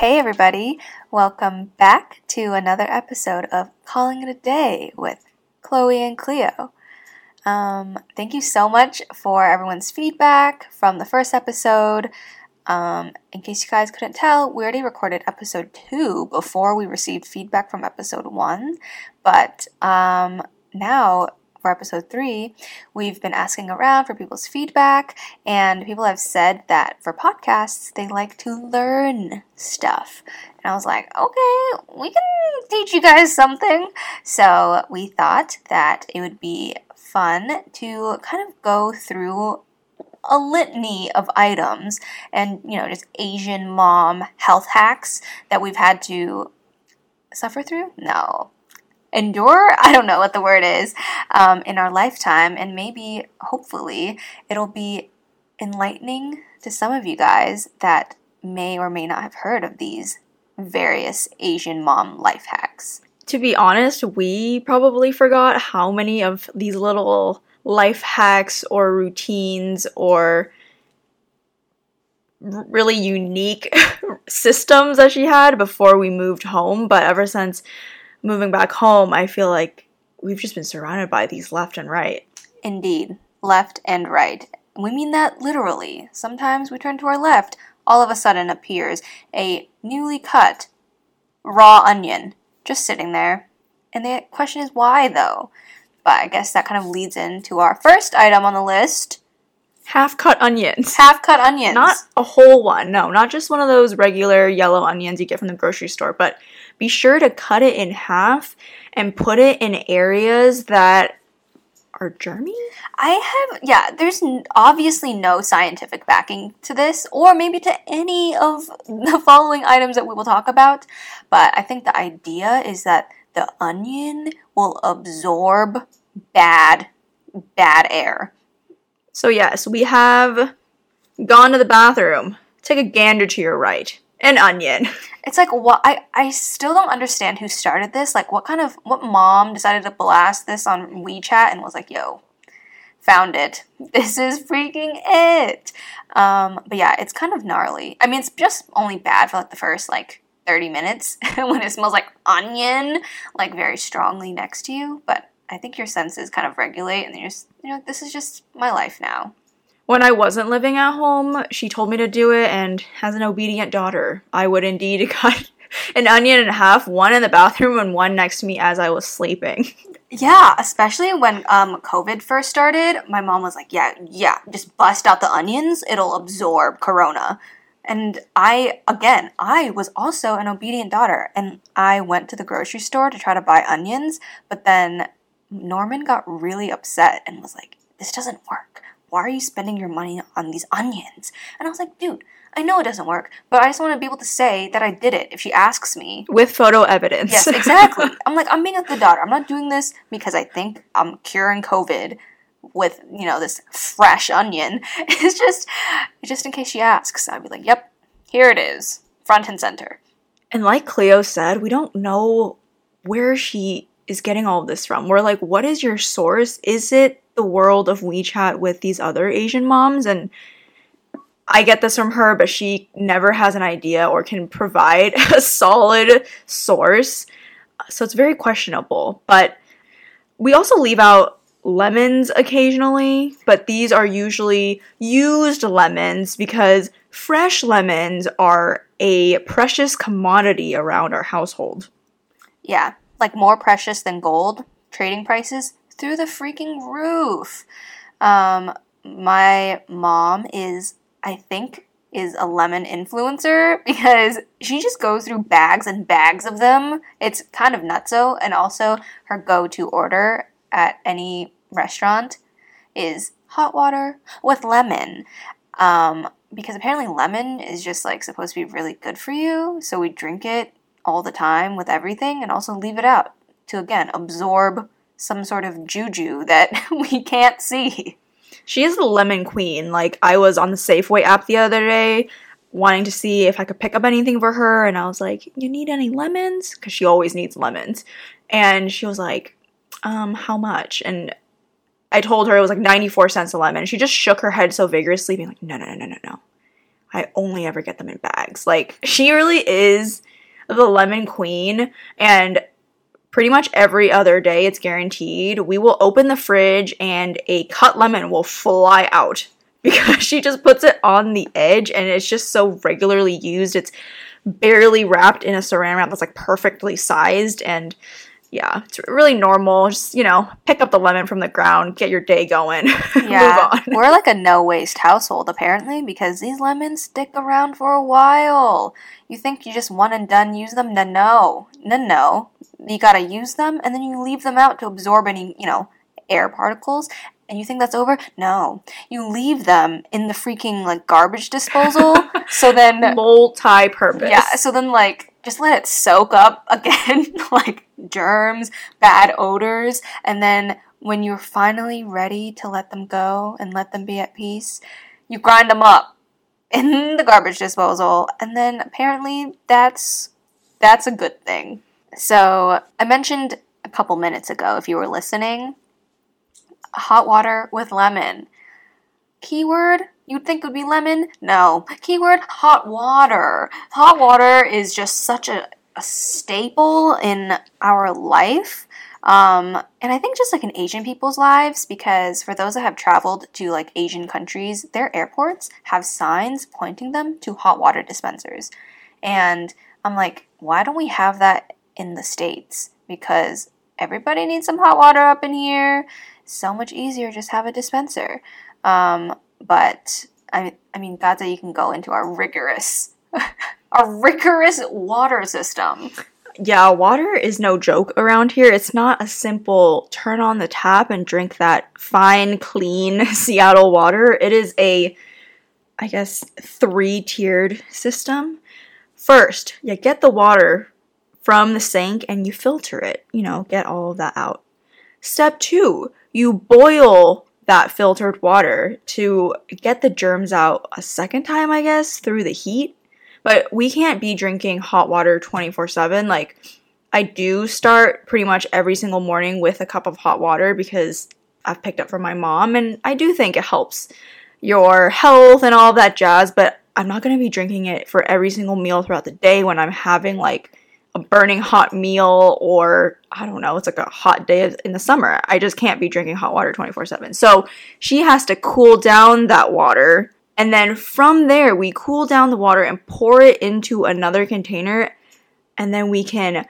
Hey, everybody. Welcome back to another episode of Calling It a Day with Chloe and Cleo. Um, thank you so much for everyone's feedback from the first episode. Um, in case you guys couldn't tell, we already recorded episode two before we received feedback from episode one. But um, now for episode three, we've been asking around for people's feedback, and people have said that for podcasts, they like to learn stuff. And I was like, okay, we can teach you guys something. So we thought that it would be fun to kind of go through a litany of items and, you know, just Asian mom health hacks that we've had to suffer through? No, endure i don't know what the word is um, in our lifetime. And maybe hopefully it'll be enlightening to some of you guys that may or may not have heard of these various asian mom life hacks. To be honest we probably forgot how many of these little life hacks or routines or really unique systems that she had before we moved home. But ever since moving back home, I feel like we've just been surrounded by these left and right. Indeed, left and right. We mean that literally. Sometimes we turn to our left, all of a sudden appears a newly cut raw onion just sitting there. And the question is why though? But I guess that kind of leads into our first item on the list. Half cut onions. Half cut onions. Not a whole one. No, not just one of those regular yellow onions you get from the grocery store, but be sure to cut it in half and put it in areas that are germy? I have, yeah, there's obviously no scientific backing to this, or maybe to any of the following items that we will talk about, but I think the idea is that the onion will absorb bad, bad air. So, yes, we have gone to the bathroom. Take a gander to your right an onion. It's like what I I still don't understand who started this. Like what kind of what mom decided to blast this on WeChat and was like, "Yo, found it. This is freaking it." Um, but yeah, it's kind of gnarly. I mean, it's just only bad for like the first like 30 minutes when it smells like onion like very strongly next to you, but I think your senses kind of regulate and you're just, you know, this is just my life now when I wasn't living at home, she told me to do it, and as an obedient daughter, I would indeed cut an onion in half, one in the bathroom and one next to me as I was sleeping. Yeah, especially when um, COVID first started, my mom was like, "Yeah, yeah, just bust out the onions; it'll absorb corona." And I, again, I was also an obedient daughter, and I went to the grocery store to try to buy onions, but then Norman got really upset and was like, "This doesn't work." Why are you spending your money on these onions? And I was like, dude, I know it doesn't work, but I just want to be able to say that I did it if she asks me. With photo evidence. Yes, exactly. I'm like, I'm being a good daughter. I'm not doing this because I think I'm curing COVID with, you know, this fresh onion. It's just, just in case she asks, I'd be like, yep, here it is, front and center. And like Cleo said, we don't know where she is getting all of this from. We're like, what is your source? Is it the world of WeChat with these other Asian moms and I get this from her, but she never has an idea or can provide a solid source. So it's very questionable. But we also leave out lemons occasionally, but these are usually used lemons because fresh lemons are a precious commodity around our household. Yeah, like more precious than gold. Trading prices through the freaking roof. Um, my mom is, I think, is a lemon influencer because she just goes through bags and bags of them. It's kind of nutso, and also her go-to order at any restaurant is hot water with lemon. Um, because apparently lemon is just like supposed to be really good for you, so we drink it all the time with everything and also leave it out to again absorb some sort of juju that we can't see. She is the lemon queen. Like, I was on the Safeway app the other day wanting to see if I could pick up anything for her, and I was like, You need any lemons? Because she always needs lemons. And she was like, Um, how much? And I told her it was like 94 cents a lemon. She just shook her head so vigorously, being like, No, no, no, no, no, no. I only ever get them in bags. Like she really is the lemon queen and pretty much every other day it's guaranteed we will open the fridge and a cut lemon will fly out. Because she just puts it on the edge and it's just so regularly used. It's barely wrapped in a saran wrap that's like perfectly sized and yeah, it's really normal. Just, you know, pick up the lemon from the ground, get your day going, Yeah, move on. we're like a no waste household apparently because these lemons stick around for a while. You think you just one and done use them? No, no, no, no. You gotta use them and then you leave them out to absorb any, you know, air particles. And you think that's over? No, you leave them in the freaking like garbage disposal. so then, Multi-purpose. yeah, so then like just let it soak up again, like germs, bad odors, and then when you're finally ready to let them go and let them be at peace, you grind them up in the garbage disposal, and then apparently that's that's a good thing. So I mentioned a couple minutes ago, if you were listening, hot water with lemon. Keyword you'd think would be lemon? No. Keyword hot water. Hot water is just such a, a staple in our life. Um, and I think just like in Asian people's lives, because for those that have traveled to like Asian countries, their airports have signs pointing them to hot water dispensers. And I'm like, why don't we have that in the States? Because everybody needs some hot water up in here. So much easier, just have a dispenser. Um, but I, I mean, that's how you can go into our rigorous, our rigorous water system. Yeah, water is no joke around here. It's not a simple turn on the tap and drink that fine, clean Seattle water. It is a, I guess, three tiered system. First, you get the water from the sink and you filter it, you know, get all of that out. Step two, you boil that filtered water to get the germs out a second time, I guess, through the heat. But we can't be drinking hot water 24 7. Like, I do start pretty much every single morning with a cup of hot water because I've picked up from my mom, and I do think it helps your health and all that jazz. But I'm not to be drinking it for every single meal throughout the day when I'm having like a burning hot meal or I don't know, it's like a hot day in the summer. I just can't be drinking hot water 24 7. So she has to cool down that water. And then from there, we cool down the water and pour it into another container. And then we can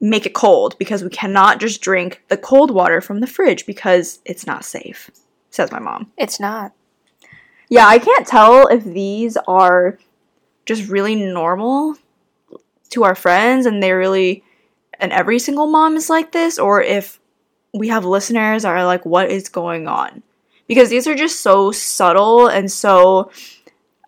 make it cold because we cannot just drink the cold water from the fridge because it's not safe, says my mom. It's not. Yeah, I can't tell if these are just really normal to our friends and they're really and every single mom is like this or if we have listeners are like what is going on? Because these are just so subtle and so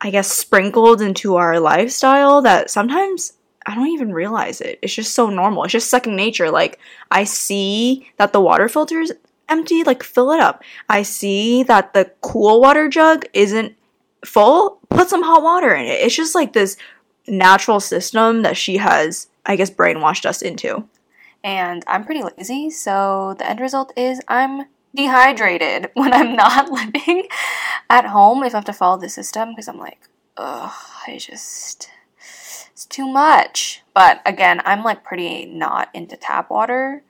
i guess sprinkled into our lifestyle that sometimes i don't even realize it. It's just so normal. It's just second nature. Like i see that the water filter is empty like fill it up. I see that the cool water jug isn't full put some hot water in it. It's just like this natural system that she has, I guess, brainwashed us into. And I'm pretty lazy, so the end result is I'm dehydrated when I'm not living at home if I have to follow the system because I'm like, ugh, I just. It's too much. But again, I'm like pretty not into tap water.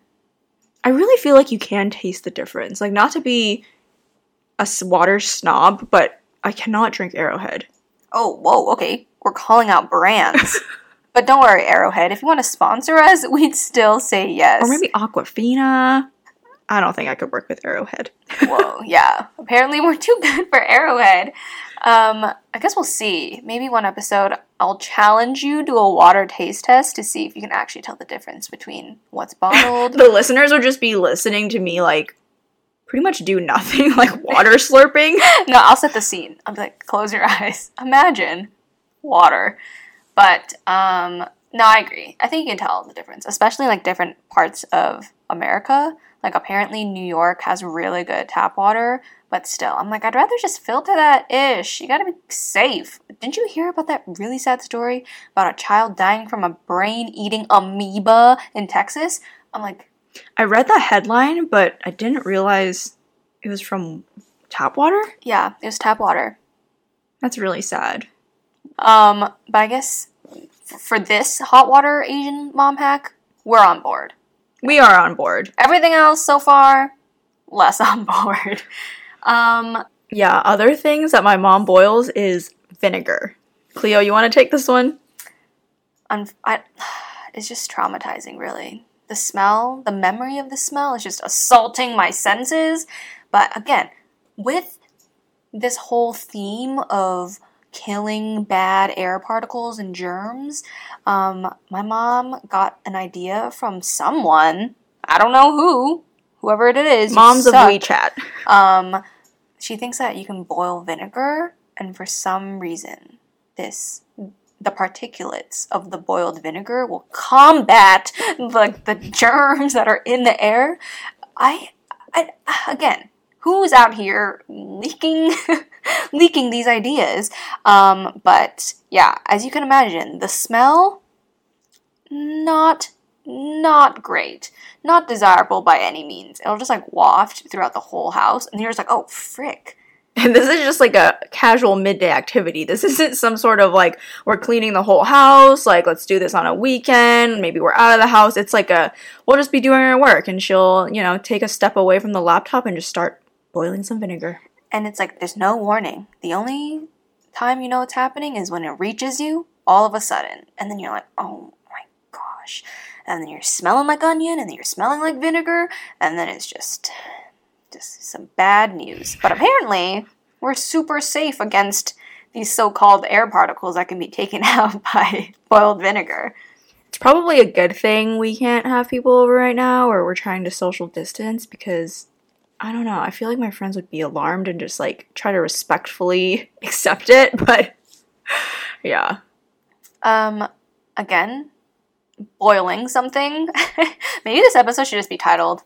I really feel like you can taste the difference. Like, not to be a water snob, but I cannot drink Arrowhead. Oh, whoa, okay. We're calling out brands. but don't worry, Arrowhead. If you want to sponsor us, we'd still say yes. Or maybe Aquafina. I don't think I could work with Arrowhead. Whoa, yeah. Apparently, we're too good for Arrowhead. Um, I guess we'll see. Maybe one episode I'll challenge you to a water taste test to see if you can actually tell the difference between what's bottled. The listeners would just be listening to me, like, pretty much do nothing, like water slurping. no, I'll set the scene. I'll be like, close your eyes. Imagine water. But um, no, I agree. I think you can tell the difference, especially like different parts of America. Like apparently New York has really good tap water, but still, I'm like, I'd rather just filter that ish. You gotta be safe. Didn't you hear about that really sad story about a child dying from a brain eating amoeba in Texas? I'm like, I read that headline, but I didn't realize it was from tap water. yeah, it was tap water. That's really sad. Um, but I guess for this hot water Asian mom hack, we're on board. We are on board. Everything else so far, less on board. Um, Yeah, other things that my mom boils is vinegar. Cleo, you want to take this one? un- I, it's just traumatizing, really. The smell, the memory of the smell is just assaulting my senses. But again, with this whole theme of killing bad air particles and germs, um, my mom got an idea from someone. I don't know who, whoever it is. Moms of. WeChat. Um, she thinks that you can boil vinegar, and for some reason, this the particulates of the boiled vinegar will combat like the germs that are in the air. I, I again, who's out here leaking leaking these ideas? Um, but yeah, as you can imagine, the smell not not great, not desirable by any means. It'll just like waft throughout the whole house, and you're just like, oh frick. And this is just like a casual midday activity. This isn't some sort of like we're cleaning the whole house, like let's do this on a weekend, maybe we're out of the house. It's like a we'll just be doing our work and she'll, you know, take a step away from the laptop and just start boiling some vinegar. And it's like there's no warning. The only time you know it's happening is when it reaches you all of a sudden, and then you're like, oh my gosh. And then you're smelling like onion, and then you're smelling like vinegar, and then it's just just some bad news. But apparently, we're super safe against these so-called air particles that can be taken out by boiled vinegar. It's probably a good thing we can't have people over right now or we're trying to social distance because I don't know. I feel like my friends would be alarmed and just like try to respectfully accept it, but yeah. Um, again, boiling something. Maybe this episode should just be titled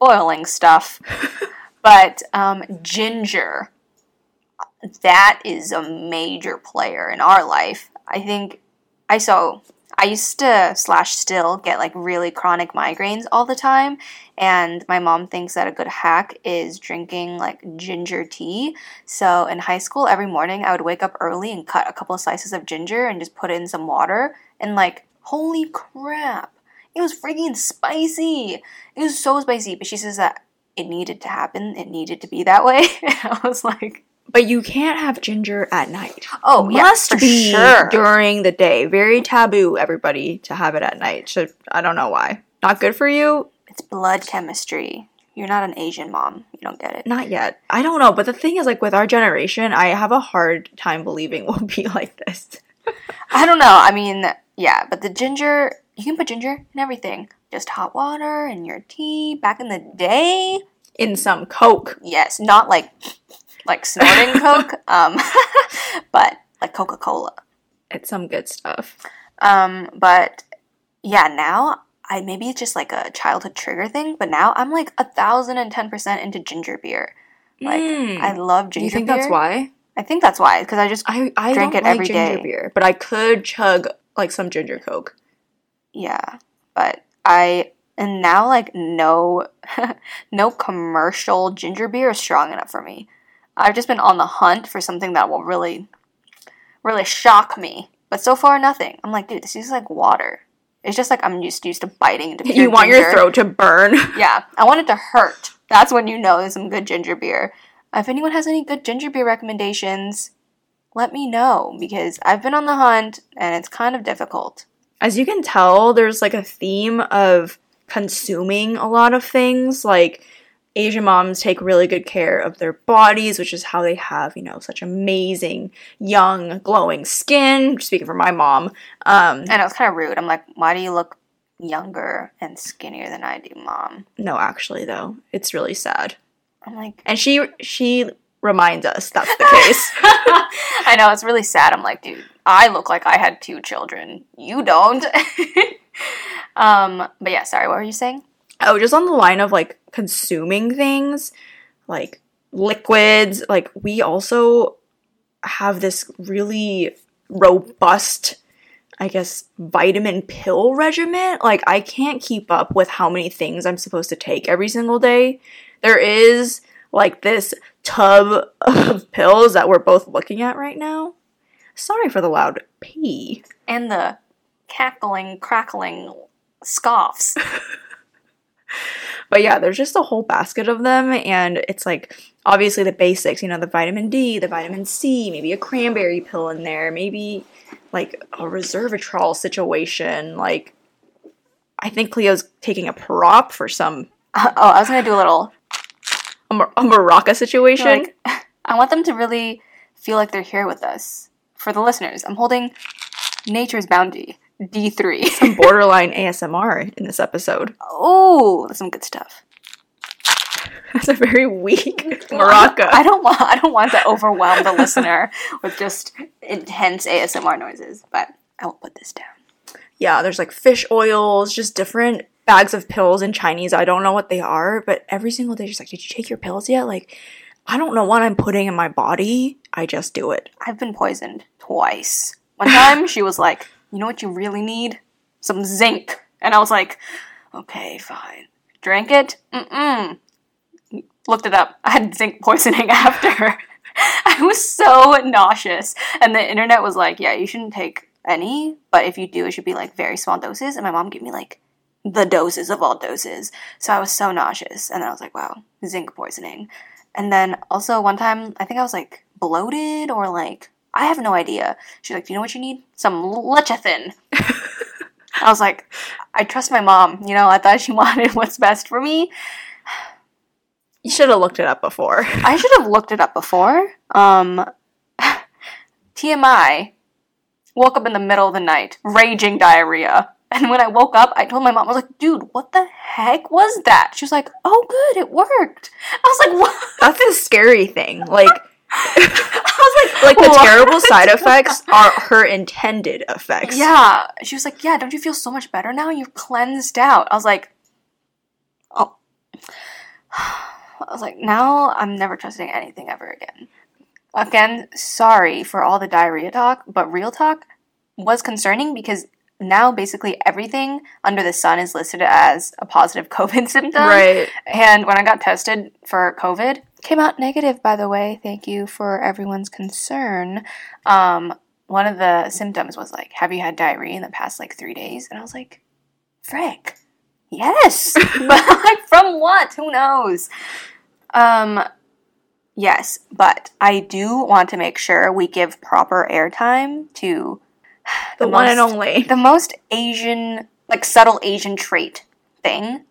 "Boiling Stuff." but um, ginger, that is a major player in our life. I think I so I used to slash still get like really chronic migraines all the time, and my mom thinks that a good hack is drinking like ginger tea. So in high school, every morning I would wake up early and cut a couple of slices of ginger and just put it in some water, and like holy crap, it was freaking spicy. It was so spicy, but she says that it needed to happen. It needed to be that way. I was like, But you can't have ginger at night. oh, yeah, Must be sure. during the day. Very taboo, everybody, to have it at night. So I don't know why. Not good for you? It's blood chemistry. You're not an Asian mom. You don't get it. Not yet. I don't know. But the thing is, like, with our generation, I have a hard time believing we'll be like this. I don't know. I mean, yeah, but the ginger, you can put ginger in everything. Just hot water in your tea. Back in the day, In some Coke. yes, not like like snorting Coke, um, but like Coca Cola. It's some good stuff. Um, but yeah, now I maybe it's just like a childhood trigger thing, but now I'm like a thousand and ten percent into ginger beer. Like Mm. I love ginger you think beer. that's why? I think that's why because I just I, I Drink don't it like every ginger day. beer, but I could chug like some ginger Coke. yeah, but I and now like no no commercial ginger beer is strong enough for me. I've just been on the hunt for something that will really really shock me. But so far nothing. I'm like, dude, this is like water. It's just like I'm just used to biting into You want your throat to burn. Yeah, I want it to hurt. That's when you know there's some good ginger beer. If anyone has any good ginger beer recommendations, let me know because I've been on the hunt and it's kind of difficult. As you can tell, there's like a theme of consuming a lot of things. Like Asian moms take really good care of their bodies, which is how they have, you know, such amazing, young, glowing skin. Speaking for my mom, um, I know it's kind of rude. I'm like, why do you look younger and skinnier than I do, mom? no, actually though, it's really sad. I'm like, And she she reminds us that's the case. I know it's really sad. I'm like, dude, I look like I had two children. You don't. um, but yeah, sorry, what were you saying? oh, just on the line of like consuming things, like liquids. Like we also have this really robust, I guess, vitamin pill regimen. Like I can't keep up with how many things I'm supposed to take every single day. There is like this tub of pills that we're both looking at right now. Sorry for the loud P. And the cackling, crackling scoffs. But yeah, there's just a whole basket of them, and it's like obviously the basics, you know, the vitamin D, the vitamin C, maybe a cranberry pill in there, maybe like a resveratrol situation. Like, I think Cleo's taking a prop for some oh, I was gonna do a little a, a Maraca situation. like I want them to really feel like they're here with us. For the listeners, I'm holding Nature's Bounty D3. some borderline ASMR in this episode. oh, that's some good stuff. That's a very weak Maraca. I don't want I don't want to overwhelm the listener with just intense ASMR noises, but I will put this down. yeah, there's like fish oils, just different bags of pills in Chinese. I don't know what they are, but every single day she's like, Did you take your pills yet? Like, I don't know what I'm putting in my body. I just do it. I've been poisoned twice. One time she was like, "You know what you really need? Some zinc." And I was like, "Okay, fine." Drank it. Mm-mm. Looked it up. I had zinc poisoning after. I was so nauseous. And the internet was like, "Yeah, you shouldn't take any, but if you do, it should be like very small doses." And my mom gave me like the doses of all doses. So I was so nauseous. And then I was like, "Wow, zinc poisoning." And then also one time, I think I was like bloated or like I have no idea. She's like, "Do you know what you need? Some lecithin." I was like, "I trust my mom. You know, I thought she wanted what's best for me. You should have looked it up before. I should have looked it up before." Um, TMI. Woke up in the middle of the night, raging diarrhea. And when I woke up, I told my mom, I was like, dude, what the heck was that? She was like, oh, good, it worked. I was like, what? That's a scary thing. Like, I was like, like the what? terrible side effects are her intended effects. Yeah. She was like, Yeah, don't you feel so much better now? You've cleansed out. I was like, Oh. I was like, Now I'm never trusting anything ever again. Again, sorry for all the diarrhea talk, but real talk was concerning because now basically everything under the sun is listed as a positive COVID symptom. Right. And when I got tested for COVID, came out negative, by the way. Thank you for everyone's concern. Um, one of the symptoms was like, Have you had diarrhea in the past like three days? And I was like, Frick, yes. but like, from what? Who knows? Um, yes, but I do want to make sure we give proper airtime to The, one and only. the most Asian, like subtle Asian trait thing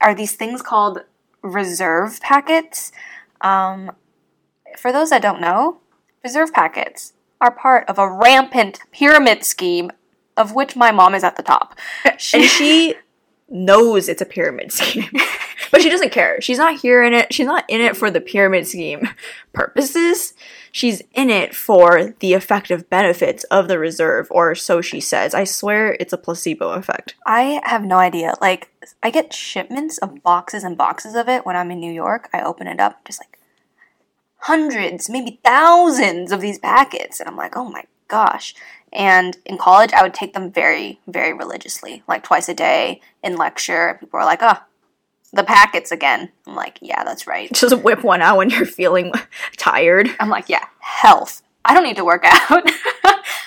are these things called reserve packets. Um, for those that don't know, reserve packets are part of a rampant pyramid scheme of which my mom is at the top. and she knows it's a pyramid scheme. but she doesn't care. She's not here in it. She's not in it for the pyramid scheme purposes. She's in it for the effective benefits of the reserve, or so she says. I swear it's a placebo effect. I have no idea. Like, I get shipments of boxes and boxes of it when I'm in New York. I open it up, just like hundreds, maybe thousands of these packets. And I'm like, oh my gosh. And in college, I would take them very, very religiously, like twice a day in lecture. People are like, oh, the packets again. I'm like, yeah, that's right. Just whip one out when you're feeling tired. I'm like, yeah, health. I don't need to work out.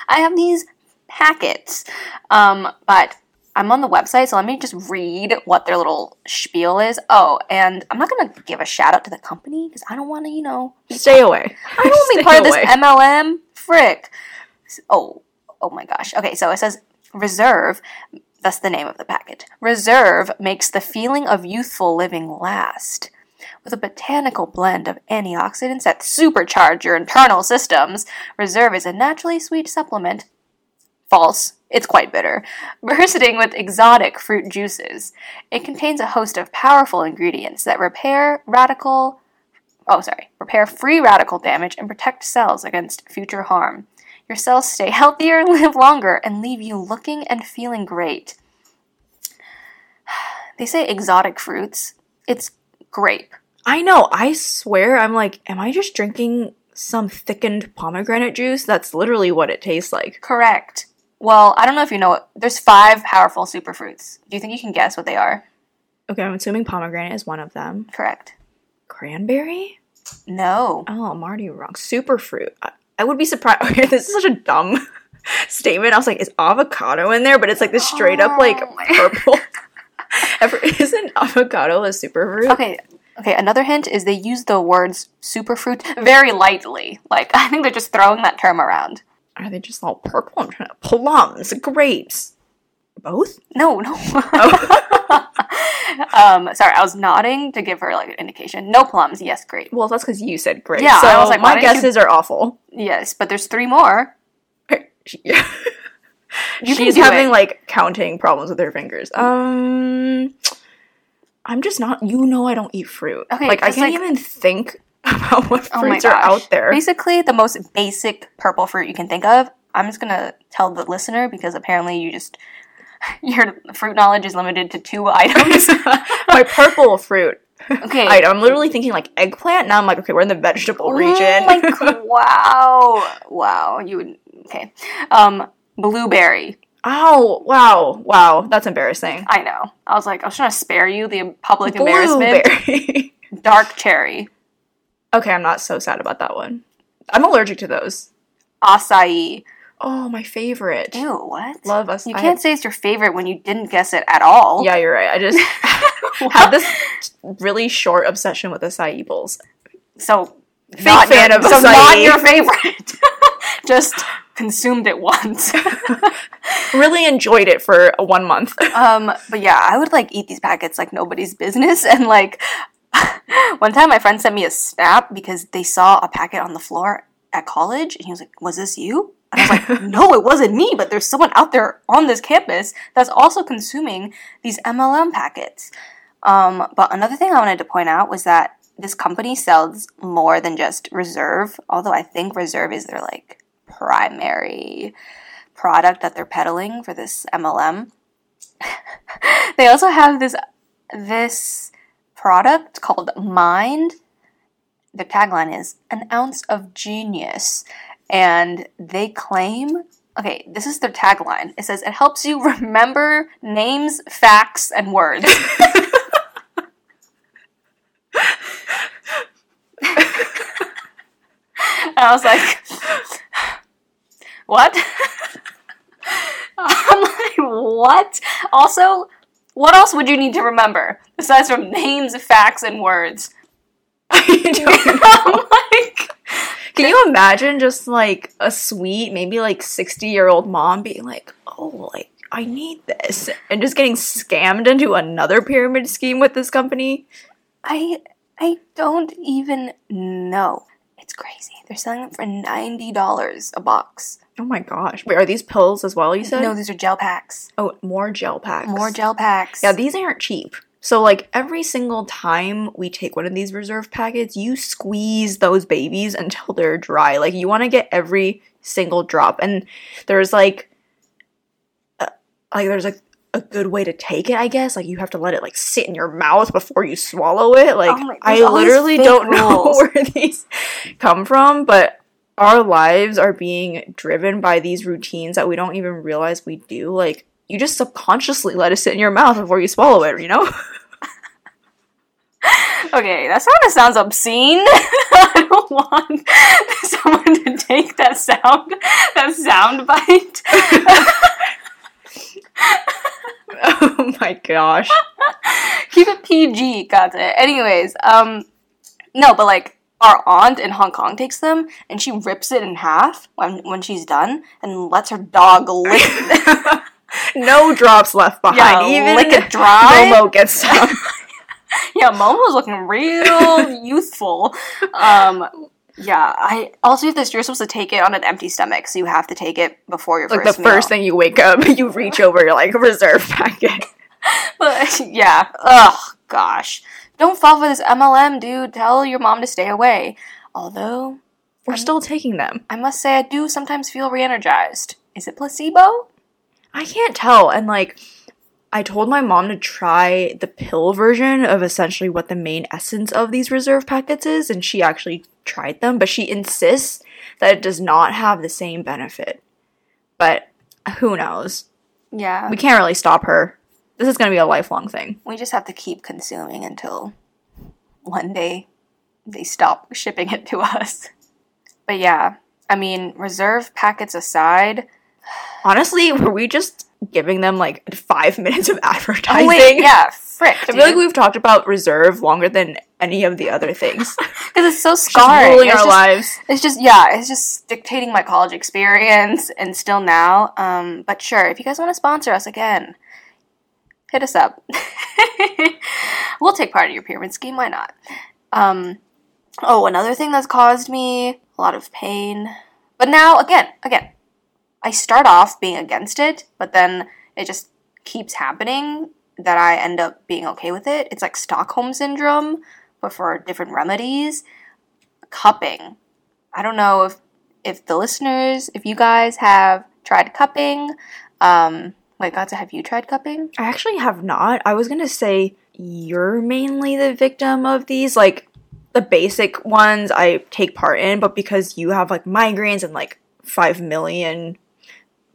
I have these packets. Um, but I'm on the website, so let me just read what their little spiel is. Oh, and I'm not gonna give a shout out to the company because I don't want to, you know, Stay away. I don't want to be part of this. MLM. Frick. Oh, oh my gosh. Okay, so it says reserve. That's the name of the packet. Reserve makes the feeling of youthful living last. With a botanical blend of antioxidants that supercharge your internal systems, Reserve is a naturally sweet supplement. False. It's quite bitter. Bursting with exotic fruit juices. It contains a host of powerful ingredients that repair radical oh sorry, repair free radical damage and protect cells against future harm. Your cells stay healthier, live longer, and leave you looking and feeling great. They say exotic fruits. It's grape. I know. I swear, I'm like, am I just drinking some thickened pomegranate juice? That's literally what it tastes like. Correct. Well, I don't know if you know it. There's five powerful superfruits. Do you think you can guess what they are? Okay, I'm assuming pomegranate is one of them. Correct. Cranberry? No. Oh, I'm already wrong. Superfruit. I, I would be surprised. Okay, this is such a dumb statement. I was like, is avocado in there? But it's like this straight up like Oh purple. Isn't avocado a superfruit? Okay, okay. Another hint is they use the words superfruit very lightly. Like I think they're just throwing that term around. Are they just all purple? I'm trying to plums, grapes, both. No, no. Oh. um, sorry, I was nodding to give her like an indication. No plums. Yes, great. well, that's because you said great. Yeah, so I was like, my didn't you- guesses are awful. Yes, but there's three more. Yeah. You She's having it. like counting problems with her fingers. Um, I'm just not. You know, I don't eat fruit. Okay, like I can't like- even think about what Oh fruits are out there. Basically, the most basic purple fruit you can think of. I'm just gonna tell the listener because apparently you just your fruit knowledge is limited to two items. my purple fruit okay. item. I'm literally thinking like eggplant. Now I'm like, okay, we're in the vegetable region. Oh my god! Wow! Wow! You would okay. Um, blueberry. oh wow, wow, that's embarrassing. I know. I was like, I was trying to spare you the public embarrassment. Blueberry. Dark cherry, okay, I'm not so sad about that one. I'm allergic to those. acai. Oh, my favorite. Ew! What? Love us. You I can't say it's your favorite when you didn't guess it at all. Yeah, you're right. I just had this really short obsession with acai bowls. So Fake not fan your, of so not your favorite. Just consumed it once. Really enjoyed it for one month. um, but yeah, I would like eat these packets like nobody's business. And like one time, my friend sent me a snap because they saw a packet on the floor at college, and he was like, "Was this you?" And I was like, "No, it wasn't me." But there's someone out there on this campus that's also consuming these MLM packets. Um, but another thing I wanted to point out was that this company sells more than just Reserve. Although I think Reserve is their like primary product that they're peddling for this MLM. they also have this this product called Mind. Their tagline is an ounce of genius. And they claim okay, this is their tagline. It says it helps you remember names, facts, and words. and I was like, what? I'm like, what? Also, what else would you need to remember besides from names, facts, and words? I don't I'm like, Can you imagine just like a sweet, maybe like 60 year old mom being like, oh, like, I need this, and just getting scammed into another pyramid scheme with this company? I I don't even know. It's crazy. They're selling them for ninety dollars a box. Oh my gosh. Wait, are these pills as well, you said? No, these are gel packs. Oh, more gel packs. More gel packs. Yeah, these aren't cheap. So, like, every single time we take one of these reserve packets, you squeeze those babies until they're dry. Like, you want to get every single drop. And there's, like, uh, like, there's, like, a good way to take it, I guess. Like, you have to let it, like, sit in your mouth before you swallow it. Like, Oh I there's all these literally don't know rules. where these come from, but our lives are being driven by these routines that we don't even realize we do. Like, you just subconsciously let it sit in your mouth before you swallow it, you know? Okay, that sort of sounds obscene. I don't want someone to take that sound that sound bite. oh my gosh. Keep it PG, got it. Anyways, um, no, but like our aunt in Hong Kong takes them and she rips it in half when when she's done and lets her dog lick. No drops left behind. Yeah, Even lick it dry. Momo gets some. yeah, Momo's looking real youthful. Um, yeah, I also have this. You're supposed to take it on an empty stomach, so you have to take it before your like first the first thing you wake up, you reach over your like reserve packet. But yeah, ugh, gosh, don't fall for this MLM, dude. Tell your mom to stay away. Although We're still taking them. I must say, I do sometimes feel re-energized. Is it placebo? I can't tell. And like, I told my mom to try the pill version of essentially what the main essence of these reserve packets is, and she actually tried them, but she insists that it does not have the same benefit. But who knows? Yeah, We can't really stop her. This is going to be a lifelong thing. we just have to keep consuming until one day they stop shipping it to us. But yeah, I mean, reserve packets aside. Honestly, were we just giving them like five minutes of advertising? Oh wait, yeah, frick. I feel like we've talked about reserve longer than any of the other things. because it's so It's just our lives. It's just yeah, it's just dictating my college experience and still now. Um, but sure, if you guys want to sponsor us again, hit us up. we'll take part of your pyramid scheme. Why not? Um, oh, another thing that's caused me a lot of pain. But now again, again, I start off being against it, but then it just keeps happening that I end up being okay with it. It's like Stockholm syndrome, but for different remedies. Cupping. I don't know if if the listeners, if you guys have tried cupping. Um, wait, Gatsa, have you tried cupping? I actually have not. I was gonna say you're mainly the victim of these, like the basic ones I take part in, but because you have like migraines and like five million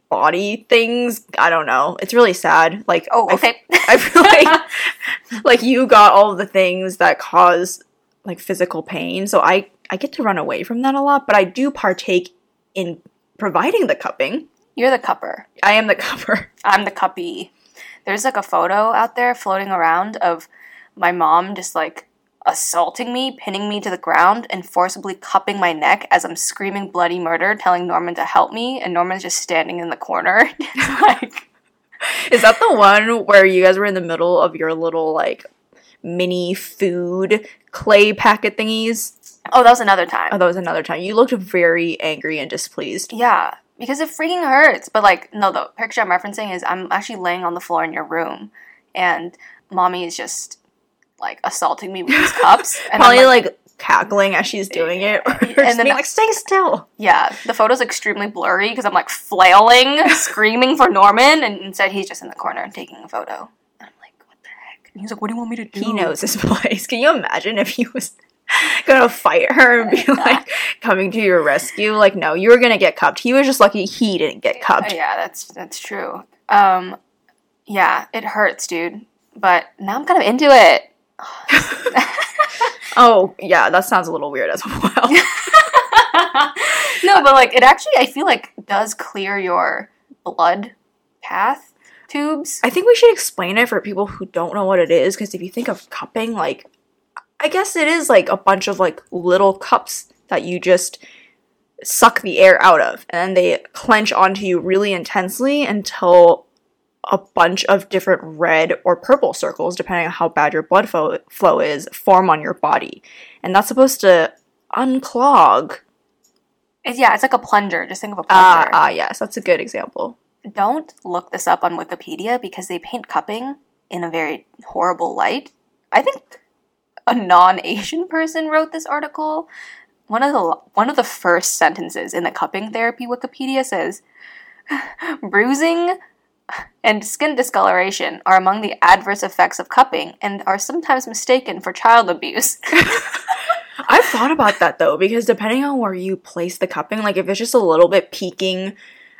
body things, I don't know. It's really sad. Like Oh, okay. I feel like like you got all the things that cause like physical pain, so I I get to run away from that a lot, but I do partake in providing the cupping. You're the cupper. I am the cupper. I'm the cuppy. There's like a photo out there floating around of my mom just like assaulting me, pinning me to the ground, and forcibly cupping my neck as I'm screaming bloody murder, telling Norman to help me, and Norman's just standing in the corner. Like Is that the one where you guys were in the middle of your little like mini food clay packet thingies? Oh, that was another time. Oh, that was another time. You looked very angry and displeased. Yeah, because it freaking hurts. But like, no, the picture I'm referencing is I'm actually laying on the floor in your room, and mommy is just like assaulting me with these cups. And I'm Probably like, cackling as she's doing it, or And then like, "Stay still." yeah, the photo's extremely blurry because I'm like flailing, screaming for Norman, and instead he's just in the corner taking a photo. And I'm like, what the heck? And he's like, what do you want me to do? He knows his place. Can you imagine if he was gonna fight her and be like coming to your rescue? Like, no, you were gonna get cupped. He was just lucky he didn't get cupped. Yeah, that's that's true. Um, yeah, it hurts, dude. But now I'm kind of into it. Oh, yeah, that sounds a little weird as well. no, but like it actually, I feel like does clear your blood path tubes. I think we should explain it for people who don't know what it is because if you think of cupping, like, I guess it is like a bunch of like little cups that you just suck the air out of and then they clench onto you really intensely until a bunch of different red or purple circles, depending on how bad your blood flow, flow is, form on your body. And that's supposed to unclog. It's, yeah, it's like a plunger. Just think of a Ah, plunger. ah, yes, that's a good example. Don't look this up on Wikipedia because they paint cupping in a very horrible light. I think a non-Asian person wrote this article. One of the one of the first sentences in the cupping therapy Wikipedia says, "Bruising and skin discoloration are among the adverse effects of cupping and are sometimes mistaken for child abuse." I've thought about that though, because depending on where you place the cupping, like if it's just a little bit peeking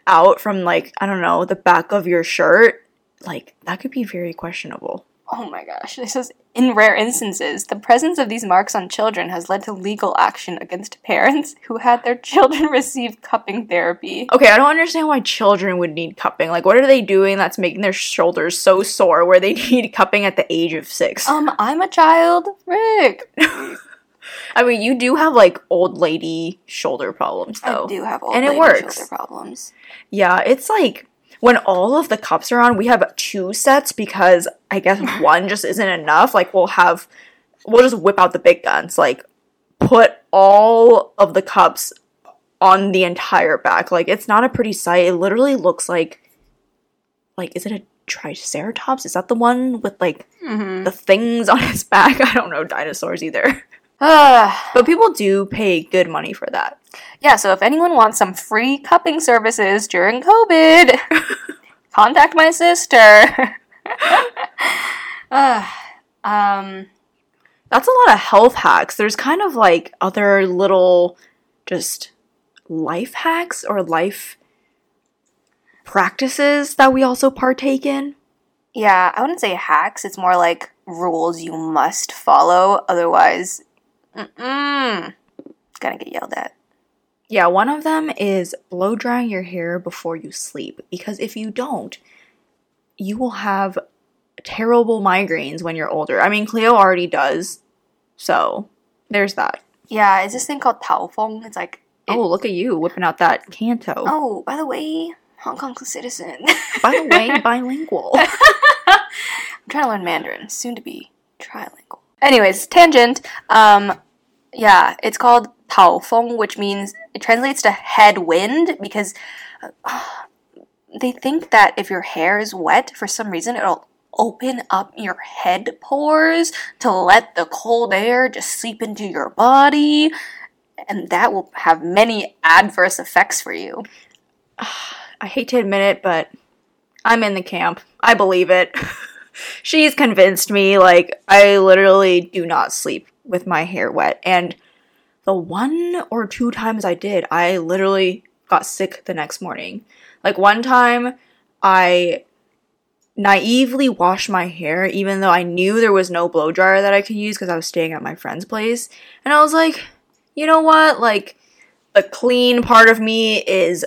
out from like, I don't know, the back of your shirt, like that could be very questionable. Oh my gosh. This says in rare instances, the presence of these marks on children has led to legal action against parents who had their children receive cupping therapy. Okay, I don't understand why children would need cupping. Like, what are they doing that's making their shoulders so sore where they need cupping at the age of six? Um, I'm a child. Rick. I mean, you do have like old lady shoulder problems though. I do have old And it lady works. shoulder problems. Yeah, it's like when all of the cups are on, we have two sets because I guess one just isn't enough. Like we'll have we'll just whip out the big guns, like put all of the cups on the entire back. Like it's not a pretty sight. It literally looks like like is it a triceratops? Is that the one with like Mm-hmm. the things on its back? I don't know dinosaurs either. But people do pay good money for that. yeah, so if anyone wants some free cupping services during COVID, contact my sister. Ah, um, That's a lot of health hacks. There's kind of like other little just life hacks or life practices that we also partake in. Yeah, I wouldn't say hacks. It's more like rules you must follow. Otherwise, mm-mm, gonna get yelled at. Yeah, one of them is blow drying your hair before you sleep because if you don't, you will have terrible migraines when you're older. I mean, Cleo already does. So, there's that. Yeah, it's this thing called Tao Feng. It's like, it- Oh, look at you whipping out that canto. oh, by the way, Hong Kong citizen. By the way, bilingual. I'm trying to learn Mandarin, soon to be trilingual. Anyways, tangent. Um, yeah, it's called Tao Feng, which means it translates to head wind because uh, they think that if your hair is wet, for some reason, it'll open up your head pores to let the cold air just seep into your body, and that will have many adverse effects for you. I hate to admit it, but I'm in the camp. I believe it. She's convinced me. Like, I literally do not sleep with my hair wet. And the one or two times I did, I literally got sick the next morning. Like, one time, I naively washed my hair, even though I knew there was no blow dryer that I could use because I was staying at my friend's place. And I was like, you know what? Like, the clean part of me is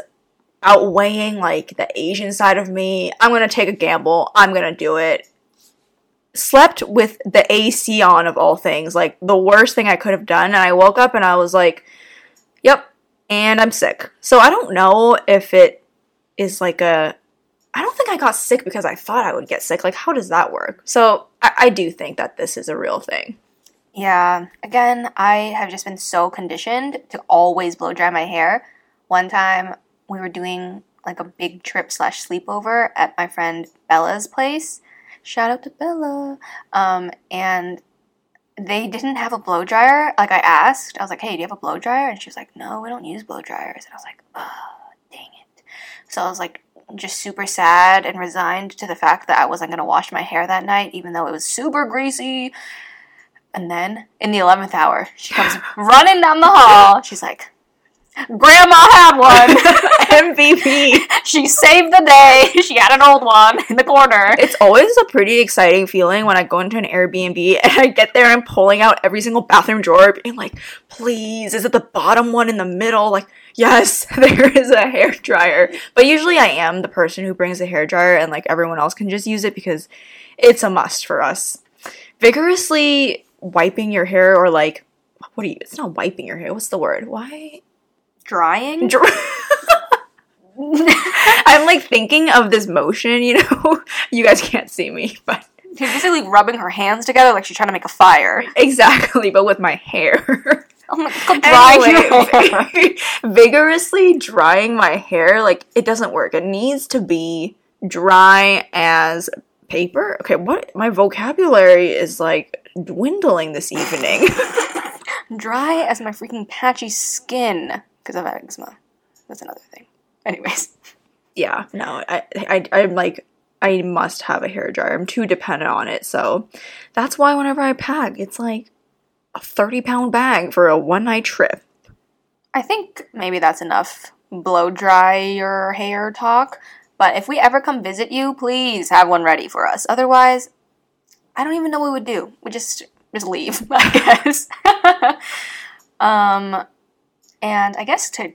outweighing like the Asian side of me. I'm gonna take a gamble. I'm gonna do it. Slept with the AC on of all things, like the worst thing I could have done. And I woke up and I was like, yep, and I'm sick. So I don't know if it is like a. I don't think I got sick because I thought I would get sick. Like, how does that work? So I, I do think that this is a real thing. Yeah, again, I have just been so conditioned to always blow dry my hair. One time we were doing like a big trip slash sleepover at my friend Bella's place. Shout out to Bella. Um, and they didn't have a blow dryer. Like I asked, I was like, "Hey, do you have a blow dryer?" And she was like, "No, we don't use blow dryers." And I was like, "Oh, dang it!" So I was like, just super sad and resigned to the fact that I wasn't gonna wash my hair that night, even though it was super greasy. And then in the eleventh hour, she comes running down the hall. She's like, "Grandma had one." MVP. she saved the day. She had an old one in the corner. It's always a pretty exciting feeling when I go into an Airbnb and I get there and I'm pulling out every single bathroom drawer, being like, please, is it the bottom one in the middle? Like, yes, there is a hair dryer. But usually I am the person who brings a hair dryer and like everyone else can just use it because it's a must for us. Vigorously wiping your hair or like, what are you? It's not wiping your hair. What's the word? Why? Drying. Dr- I'm like thinking of this motion, you know? you guys can't see me, but She's basically rubbing her hands together like she's trying to make a fire. exactly, but with my hair. Oh my god, dry. Anyway, vigorously drying my hair, like it doesn't work. It needs to be dry as paper. Okay, what my vocabulary is like dwindling this evening. Dry as my freaking patchy skin because of eczema. That's another thing. Anyways, yeah, no, I, I, I'm like, I must have a hair dryer. I'm too dependent on it. So that's why whenever I pack, it's like a 30 pound bag for a one night trip. I think maybe that's enough blow dry your hair talk. But if we ever come visit you, please have one ready for us. Otherwise, I don't even know what we would do. We just just leave, I guess. um, and I guess to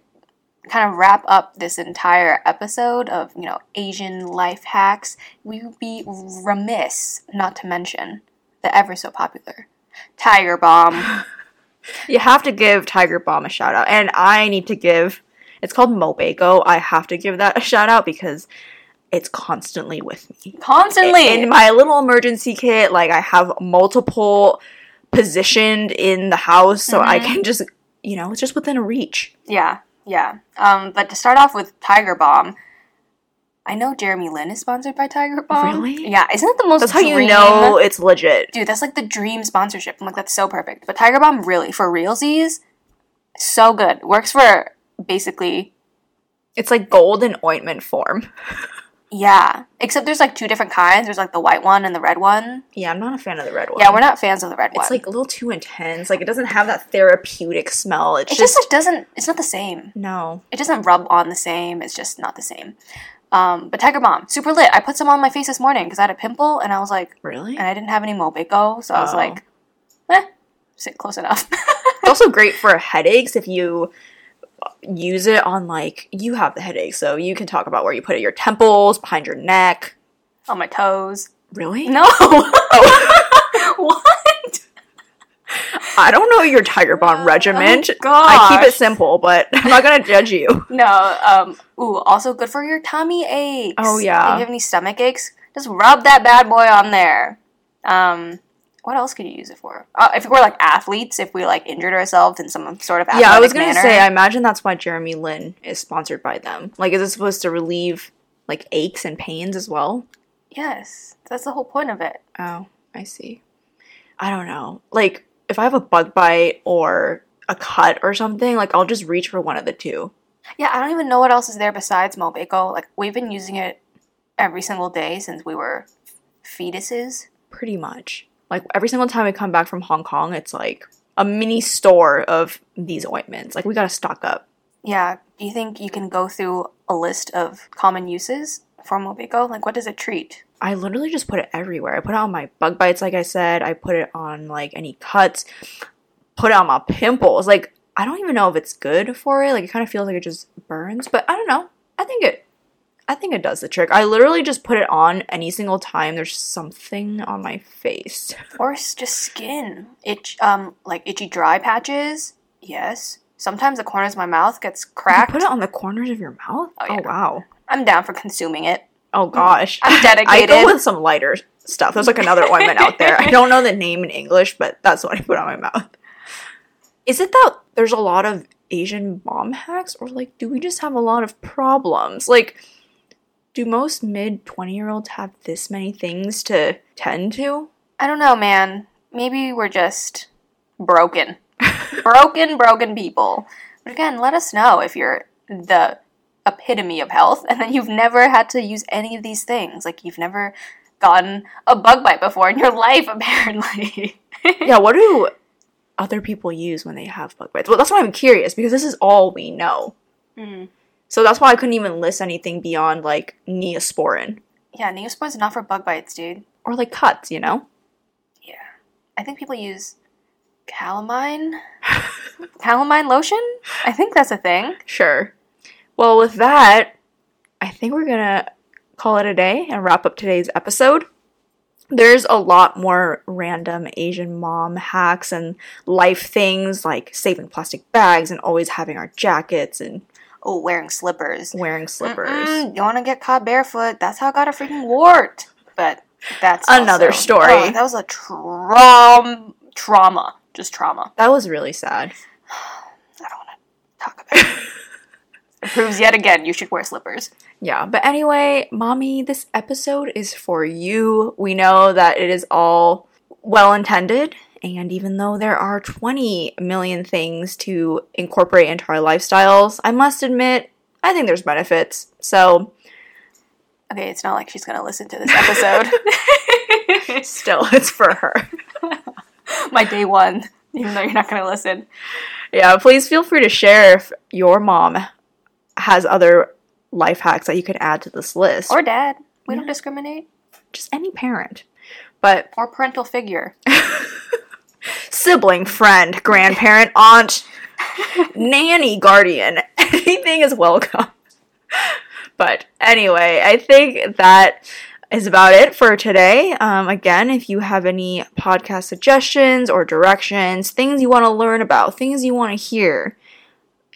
kind of wrap up this entire episode of you know Asian life hacks, we would be remiss not to mention the ever so popular Tiger Balm. You have to give Tiger Balm a shout out. And I need to give, it's called Mopiko. I have to give that a shout out because it's constantly with me. Constantly. In my little emergency kit, like I have multiple positioned in the house so I Mhm. can just, you know, it's just within a reach. Yeah, yeah. Um, but to start off with Tiger Balm, I know Jeremy Lin is sponsored by Tiger Balm. Really? Yeah, isn't it the most That's how you know it's legit. Dude, that's like the dream sponsorship. I'm like, that's so perfect. But Tiger Balm, really, for realsies, so good. Works for basically, It's like gold in ointment form. yeah. Except there's like two different kinds. There's like the white one and the red one. Yeah, I'm not a fan of the red one. Yeah, we're not fans of the red one. It's like a little too intense. Like it doesn't have that therapeutic smell. It's it just, just like, doesn't, it's not the same. no. It doesn't rub on the same. It's just not the same. Um, but Tiger Balm, super lit. I put some on my face this morning because I had a pimple and I was like, Really? and I didn't have any Mopiko, so I was Oh. like, eh, sit close enough. It's also great for headaches if you use it on like you have the headache, so you can talk about where you put it your temples, behind your neck. On my toes. Really? No. Oh, what? I don't know your Tiger Balm regiment. Oh, I keep it simple, but I'm not gonna judge you. No. Um. Ooh. Also good for your tummy aches. Oh, If yeah. you have any stomach aches, just rub that bad boy on there. Um. What else could you use it for? Uh, if we're like athletes, if we like injured ourselves in some sort of yeah, I was gonna manner. say. I imagine that's why Jeremy Lin is sponsored by them. Like, is it supposed to relieve like aches and pains as well? yes, that's the whole point of it. Oh, I see. I don't know. Like, if I have a bug bite or a cut or something, like I'll just reach for one of the two. Yeah, I don't even know what else is there besides Mopiko. Like we've been using it every single day since we were fetuses. Pretty much. Like every single time we come back from Hong Kong, it's like a mini store of these ointments. Like we gotta stock up. Yeah. Do you think you can go through a list of common uses for Mopiko? Like what does it treat? I literally just put it everywhere. I put it on my bug bites, like I said. I put it on like any cuts. Put it on my pimples. Like I don't even know if it's good for it. Like it kind of feels like it just burns, but I don't know. I think it. I think it does the trick. I literally just put it on any single time there's something on my face. Or it's just skin. Itch um like itchy dry patches. Yes. Sometimes the corners of my mouth gets You cracked. put it on the corners of your mouth? Oh, Oh, wow. I'm down for consuming it. Oh gosh. I'm dedicated. I go with some lighter stuff. There's like another ointment out there. I don't know the name in English, but that's what I put on my mouth. Is it that there's a lot of Asian mom hacks, or like do we just have a lot of problems? Like, do most mid 20 year olds have this many things to tend to? I don't know, man. Maybe we're just broken. broken, broken people. But again, let us know if you're the epitome of health and then you've never had to use any of these things. Like you've never gotten a bug bite before in your life, apparently. yeah, what do other people use when they have bug bites? Well, that's why I'm curious because this is all we know. Mm. So that's why I couldn't even list anything beyond like Neosporin Yeah, Neosporin's not for bug bites, dude. or like cuts, you know? Yeah. I think people use calamine. calamine lotion? I think that's a thing. Sure. Well, with that, I think we're gonna call it a day and wrap up today's episode. There's a lot more random Asian mom hacks and life things like saving plastic bags and always having our jackets and Oh, wearing slippers. wearing slippers. Mm-mm, you want to get caught barefoot? That's how I got a freaking wart. But that's Another also- story. oh, that was a traum trauma, just trauma. That was really sad. I don't want to talk about it. it proves yet again you should wear slippers. Yeah, but anyway, mommy, this episode is for you. We know that it is all well intended, and even though there are 20 million things to incorporate into our lifestyles, I must admit, I think there's benefits. So, Okay, it's not like she's gonna listen to this episode. still, it's for her. My day one, even though you're not gonna listen. Yeah, please feel free to share if your mom has other life hacks that you could add to this list. Or dad. We don't discriminate. just any parent. But Or parental figure. sibling, friend, grandparent, aunt, nanny, guardian. Anything is welcome. But anyway, I think that is about it for today. Um, again, if you have any podcast suggestions or directions, things you want to learn about, things you want to hear,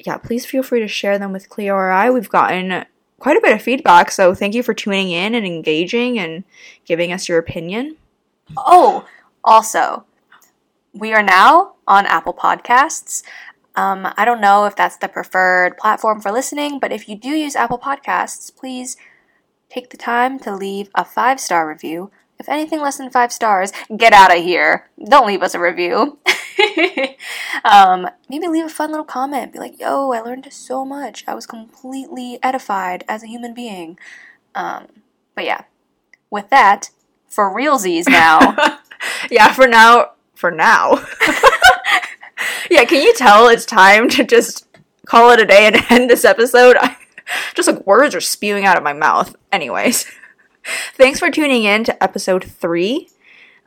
yeah, please feel free to share them with Cleo or I. We've gotten quite a bit of feedback, so thank you for tuning in and engaging and giving us your opinion. Oh, also, we are now on Apple Podcasts. Um, I don't know if that's the preferred platform for listening, but if you do use Apple Podcasts, please take the time to leave a five star review. If anything less than five stars, get out of here. Don't leave us a review. um, maybe leave a fun little comment. Be like, yo, I learned so much. I was completely edified as a human being. Um, but yeah, with that, for realsies now. yeah, for now, for now. yeah, can you tell it's time to just call it a day and end this episode? I, just like words are spewing out of my mouth. Anyways, thanks for tuning in to episode three.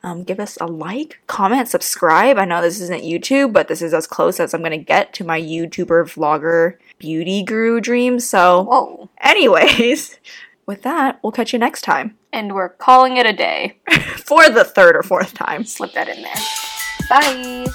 Um, give us a like, comment, subscribe. I know this isn't YouTube, but this is as close as I'm going to get to my YouTuber vlogger beauty guru dreams. So, Whoa. anyways, with that, we'll catch you next time And we're calling it a day. for the third or fourth time. Slip that in there. Bye.